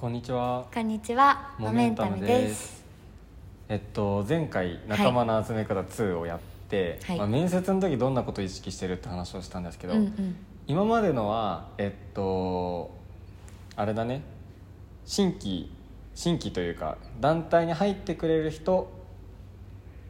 こんにちは。こんにちは、モメンタムです。えっと前回仲間の集め方2をやって、はい。まあ面接の時どんなことを意識してるって話をしたんですけど、うんうん、今までのはえっとあれだね。新規新規というか団体に入ってくれる人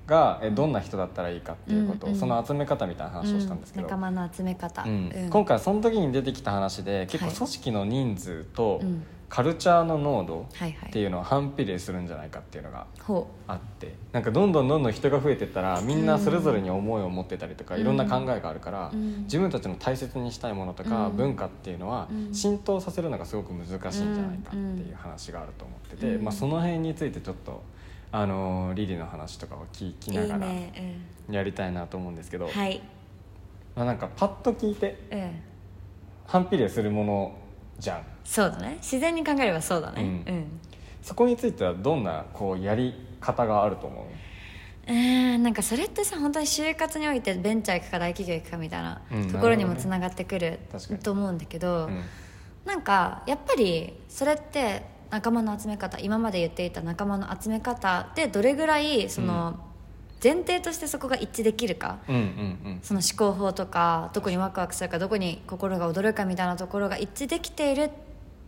がえどんな人だったらいいかっていうこと、うんうん。その集め方みたいな話をしたんですけど、仲間の集め方、うん。うん。今回その時に出てきた話で結構はい。組織の人数とうんカルチャーの濃度っていうのは反比例するんじゃないかっていうのがほあって。なんかどんどんどんどん人が増えてったらみんなそれぞれに思いを持ってたりとか、うんいろんな考えがあるから、うん。自分たちの大切にしたいものとか、うん。文化っていうのはうん。浸透させるのがすごく難しいんじゃないかっていう話があると思ってて、うん。まあ、その辺についてちょっと、あのーリリの話とかを聞きないがらね、やりたいなと思うんですけど、まあ、なんかパッと聞いてうん、反比例するものじゃんそうだね。自然に考えればそうだね。うん。うん、そこについてはどんなこうやり方があると思う？えーなんかそれってさ本当に就活においてベンチャー行くか大企業行くかみたいなうんところにもつながってくる確かに。と思うんだけど、うん。なんかやっぱりそれって仲間の集め方今まで言っていた仲間の集め方でどれぐらいその、前提としてそこが一致できるか。うんうんうん。その思考法とかどこにワクワクするかどこに心が躍るかみたいなところが一致できているっ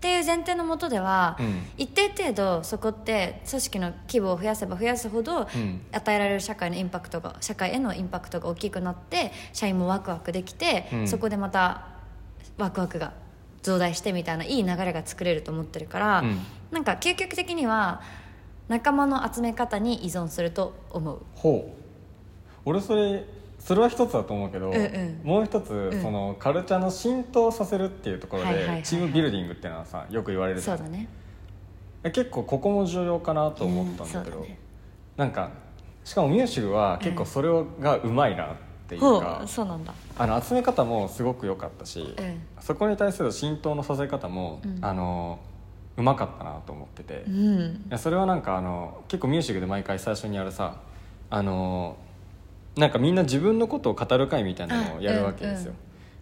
ていう前提のもとでは、うん。一定程度そこって組織の規模を増やせば増やすほど、うん。与えられる社会のインパクトが社会へのインパクトが大きくなって社員もワクワクできて、うん。そこでまたワクワクが増大してみたいないい流れが作れると思ってるから、うん。なんか究極的には仲間の集め方に依存すると思う。ほう。俺それそれは一つだと思うけど、うんうんもう一つ、んそのカルチャーの浸透させるっていうところで、チームビルディングっていうのはさよく言われるじゃそうんだね。え結構ここも重要かなと思ったんだけど、うんね。なんかしかもミューシグは結構それがうまいなっていうほかう、そうなんだ。あの集め方もすごく良かったし、うんそこに対する浸透のさせ方も、うん。あのうまかったなと思ってて、いうん。やそれはなんかあの結構ミュージックで毎回最初にやるさあのなんかみんな自分のことを語る会みたいなのをやるわけですよ、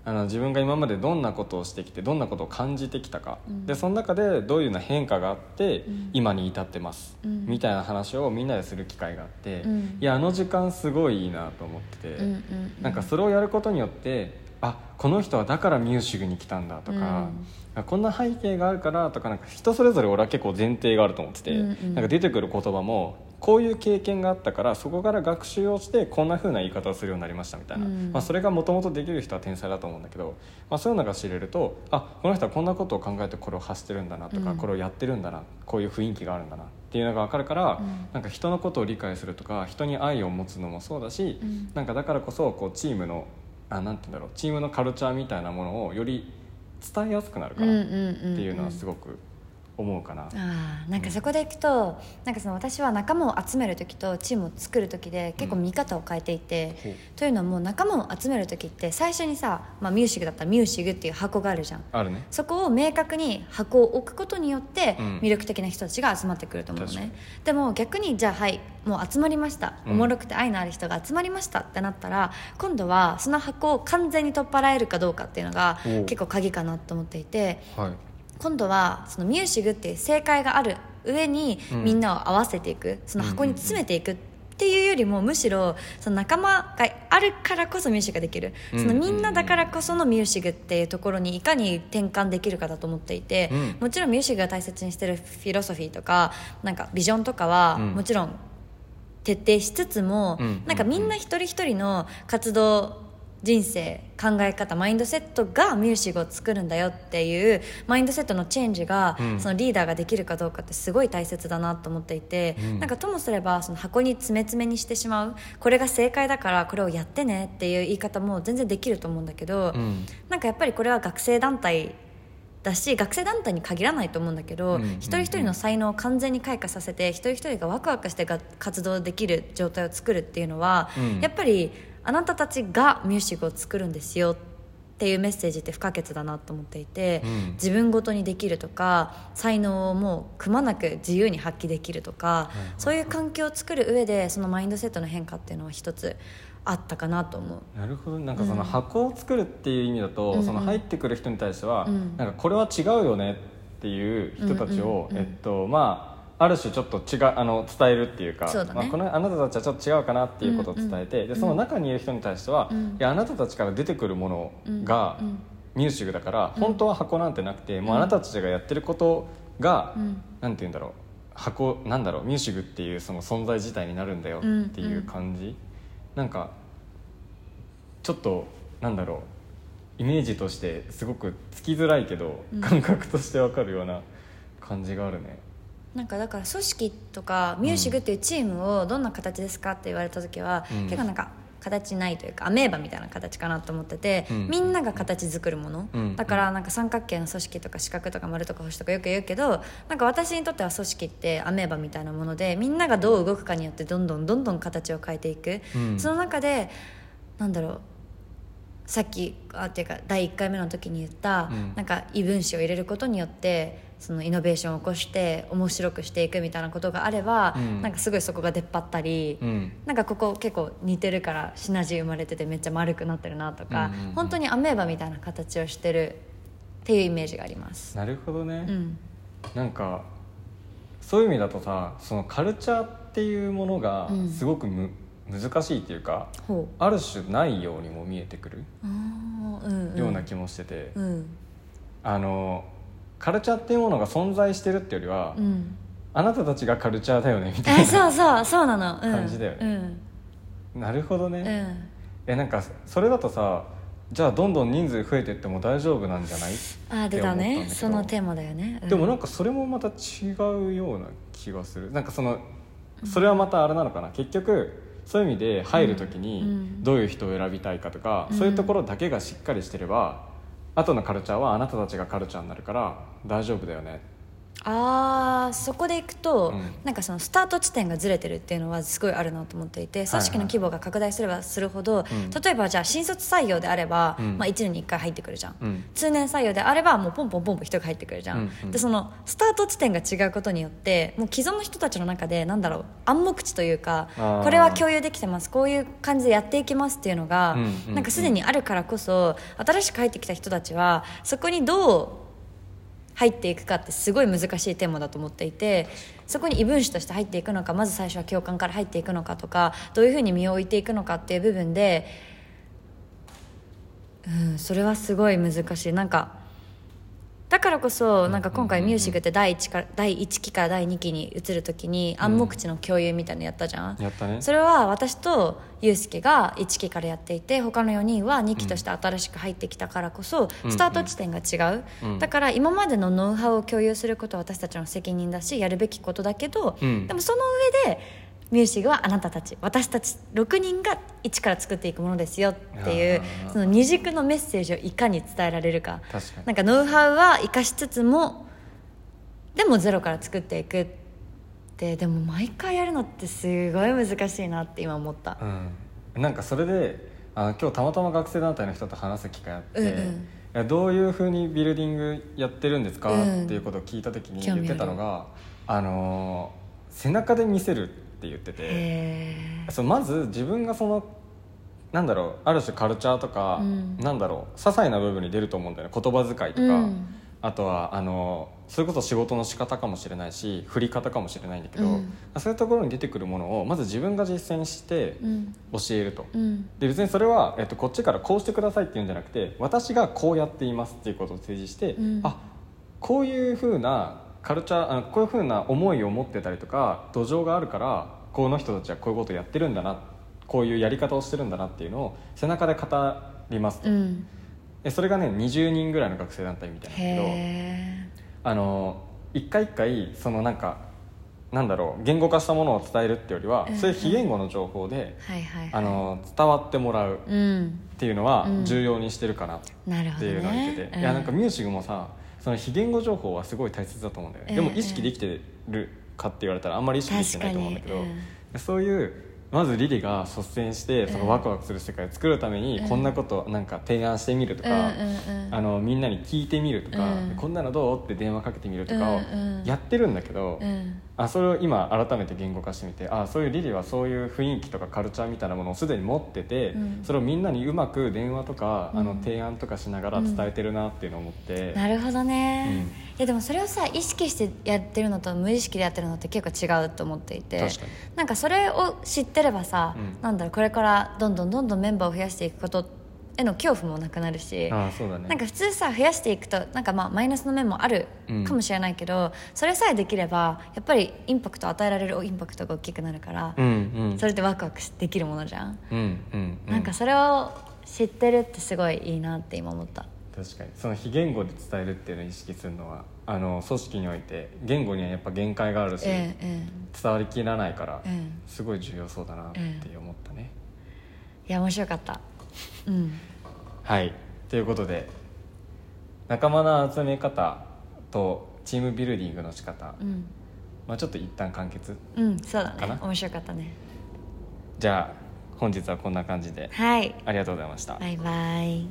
あの自分が今までどんなことをしてきてどんなことを感じてきたか、うん。でその中でどういうような変化があって、うん。今に至ってます、うん。みたいな話をみんなでする機会があって、うん。いやあの時間すごいいいなと思ってて、うんなんかそれをやることによってあこの人はだからミュージックに来たんだとか、あこんな背景があるからとかなんか人それぞれ俺は結構前提があると思ってて、うんうん。なんか出てくる言葉もこういう経験があったからそこから学習をしてこんな風な言い方をするようになりましたみたいな、うん。まあ、それがもともとできる人は天才だと思うんだけど、まあ、そういうのが知れるとあこの人はこんなことを考えてこれを発してるんだなとか、うん。これをやってるんだなこういう雰囲気があるんだなっていうのが分かるから、うん。なんか人のことを理解するとか人に愛を持つのもそうだし、うん。なんかだからこそこうチームのあなんて言うんだろうチームのカルチャーみたいなものをより伝えやすくなるかなっていうのはすごく思うかな。あーなんかそこでいくとなんかその私は仲間を集める時とチームを作る時で結構見方を変えていて、ほう。というのも仲間を集める時って最初にさ、まあ、ミュージックだったらミュージックっていう箱があるじゃん。あるね。そこを明確に箱を置くことによってうん。魅力的な人たちが集まってくると思うの確かね、でも逆にじゃあはいもう集まりました、うん。おもろくて愛のある人が集まりましたってなったら今度はその箱を完全に取っ払えるかどうかっていうのが結構鍵かなと思っていてはい今度はそのミューシグっていう正解がある上にうん。みんなを合わせていく、その箱に詰めていくっていうよりもむしろその仲間があるからこそミューシグができる、うん。そのみんなだからこそのミューシグっていうところにいかに転換できるかだと思っていて、うん。もちろんミューシグが大切にしてるフィロソフィーとかなんかビジョンとかはうんもちろん徹底しつつも、うん。なんかみんな一人一人の活動人生考え方マインドセットがミュージックを作るんだよっていうマインドセットのチェンジが、うん。そのリーダーができるかどうかってすごい大切だなと思っていて、うん。なんかともすればその箱に詰め詰めにしてしまうこれが正解だからこれをやってねっていう言い方も全然できると思うんだけど、うん。なんかやっぱりこれは学生団体だし学生団体に限らないと思うんだけど、うん。一人一人の才能を完全に開花させて一人一人がワクワクしてが活動できる状態を作るっていうのは、うんやっぱりあなたたちがミュージックを作るんですよっていうメッセージって不可欠だなと思っていて、うん。自分ごとにできるとか才能をもうくまなく自由に発揮できるとか、そういう環境を作る上でそのマインドセットの変化っていうのは一つあったかなと思う。なるほど。なんかその箱を作るっていう意味だと、うん。その入ってくる人に対しては、うん。なんかこれは違うよねっっていう人たちを、うんうんうん。えっとまあある種ちょっと違うあの伝えるっていうかそうだね。まあ、このあなたたちはちょっと違うかなっていうことを伝えて、うんうん。でその中にいる人に対しては、うん。いやあなたたちから出てくるものがうん。うんミュージックだから、本当は箱なんてなくてもうあなたたちがやってることが、うん。なんて言うんだろう箱なんだろうミュージックっていうその存在自体になるんだよっていう感じ、なんかちょっとなんだろうイメージとしてすごくつきづらいけど、うん。感覚としてわかるような感じがあるねなんかだから組織とかミュージックっていうチームをどんな形ですかって言われた時は、うん。結構なんか形ないというかアメーバみたいな形かなと思ってて、うん。みんなが形作るもの、うん。だからなんか三角形の組織とか四角とか丸とか星とかよく言うけどなんか私にとっては組織ってアメーバみたいなものでみんながどう動くかによってどんどんどんどん形を変えていく、うん。その中でなんだろうさっきあっていうか第1回目の時に言った、うん。なんか異分子を入れることによってそのイノベーションを起こして面白くしていくみたいなことがあれば、うん。なんかすごいそこが出っ張ったり、うん。なんかここ結構似てるからシナジー生まれててめっちゃ丸くなってるなとか、うんうんうん。本当にアメーバみたいな形をしてるっていうイメージがあります。なるほどね、うん。なんかそういう意味だとさそのカルチャーっていうものがうん。すごくむ、難しいっていうかある種ないようにも見えてくるような気もしてて、うん。あのカルチャーっていうものが存在してるってよりは、うん。あなたたちがカルチャーだよねみたいえそうそうそうなの、うん、感じだよね。ななるほどね、えなんかそれだとさじゃあどんどん人数増えてっても大丈夫なんじゃない？あ出たね。そのテーマだよね、うん。でもなんかそれもまた違うような気がする。なんかそのそれはまたあれなのかな。結局そういう意味で入る時にん。どういう人を選びたいかとか、うん。そういうところだけがしっかりしてれば後のカルチャーはあなたたちがカルチャーになるから大丈夫だよねあーそこでいくと、うん。なんかそのスタート地点がずれてるっていうのはすごいあるなと思っていて組織の規模が拡大すればするほど、うん。例えばじゃあ新卒採用であれば、うん。まあ、1年に1回入ってくるじゃん、うん。通年採用であればもうポンポンポンポン人が入ってくるじゃん、うんうん。でそのスタート地点が違うことによってもう既存の人たちの中でなんだろう暗黙知というかこれは共有できてますこういう感じでやっていきますっていうのが、うんうんうん。なんかすでにあるからこそ新しく入ってきた人たちはそこにどう入っていくかってすごい難しいテーマだと思っていてそこに異分子として入っていくのかまず最初は共感から入っていくのかとかどういうふうに身を置いていくのかっていう部分で、うん、それはすごい難しい。なんかだからこそなんか今回ミュージックって第 1, から第1期から第2期に移る時に暗黙知の共有みたいなのやったじゃん、やったね。それは私とユうスケが1期からやっていて他の4人は2期として新しく入ってきたからこそ、うん。スタート地点が違う、うん。だから今までのノウハウを共有することは私たちの責任だしやるべきことだけど、うん。でもその上でミュージックはあなたたち私たち6人が一から作っていくものですよっていうその二軸のメッセージをいかに伝えられるか。なんかノウハウは生かしつつもでもゼロから作っていくってでも毎回やるのってすごい難しいなって今思った。うん、なんかそれであの今日たまたま学生団体の人と話す機会あって、うんうん。どういうふうにビルディングやってるんですか、うんっていうことを聞いた時に言ってたのがあのー背中で見せるって言っててへそうまず自分がそのなんだろうある種カルチャーとか、うん。なんだろう些細な部分に出ると思うんだよね。言葉遣いとか、うんあとはあのそれこそ仕事の仕方かもしれないし振り方かもしれないんだけど、うん。そういうところに出てくるものをまず自分が実践してうん。教えると、うん。で別にそれは、えっと、こっちからこうしてくださいっていうんじゃなくて私がこうやっていますっていうことを提示して、うん。あこういうふうなカルチャーあのこういうふうな思いを持ってたりとか土壌があるからこの人たちはこういうことをやってるんだなこういうやり方をしてるんだなっていうのを背中で語りますと、うん。でそれがね20人ぐらいの学生団体みたいなんだけどへあの一回一回そのなんかなんだろう言語化したものを伝えるっていうよりは、うんそういう非言語の情報で、えはいはいはい。あの伝わってもらううん。っていうのはうん。重要にしてるかなっていうのを言ってて、ねいやなんかミュージックもさその非言語情報はすごい大切だと思うんだよね、うん。でも意識できてるかって言われたらあんまり意識できてないと思うんだけど、確かに。そういうまずリリが率先してそのワクワクする世界を作るためにうん。こんなことなんか提案してみるとか、あのみんなに聞いてみるとか、うん。こんなのどう？って電話かけてみるとかをやってるんだけど、うんあそれを今改めて言語化してみてあそういうリリはそういう雰囲気とかカルチャーみたいなものをすでに持ってて、うん。それをみんなにうまく電話とか、あのうん提案とかしながら伝えてるなっていうのを思って、なるほどね、うん。やでもそれをさ意識してやってるのと無意識でやってるのって結構違うと思っていて。確かに。なんかそれを知ってればさ、うん。なんだろうこれからどんどんどんどんメンバーを増やしていくことへの恐怖もなくなるしああそうだね。なんか普通さ増やしていくとなんかまあマイナスの面もあるうん。かもしれないけど、それさえできればやっぱりインパクト与えられるインパクトが大きくなるから、うんうん。それってワクワクできるものじゃん、うんうんうん。なんかそれを知ってるってすごいいいなって今思った。確かに。その非言語で伝えるっていうのを意識するのはあの組織において言語にはやっぱ限界があるし、えええ伝わりきらないから、ええ。すごい重要そうだなって思ったね、いや面白かったうんはい。ということで仲間の集め方とチームビルディングの仕方、うん。まあ、ちょっと一旦完結うんそうだかな？ね面白かったね。じゃあ本日はこんな感じで。はい。ありがとうございました。バイバイ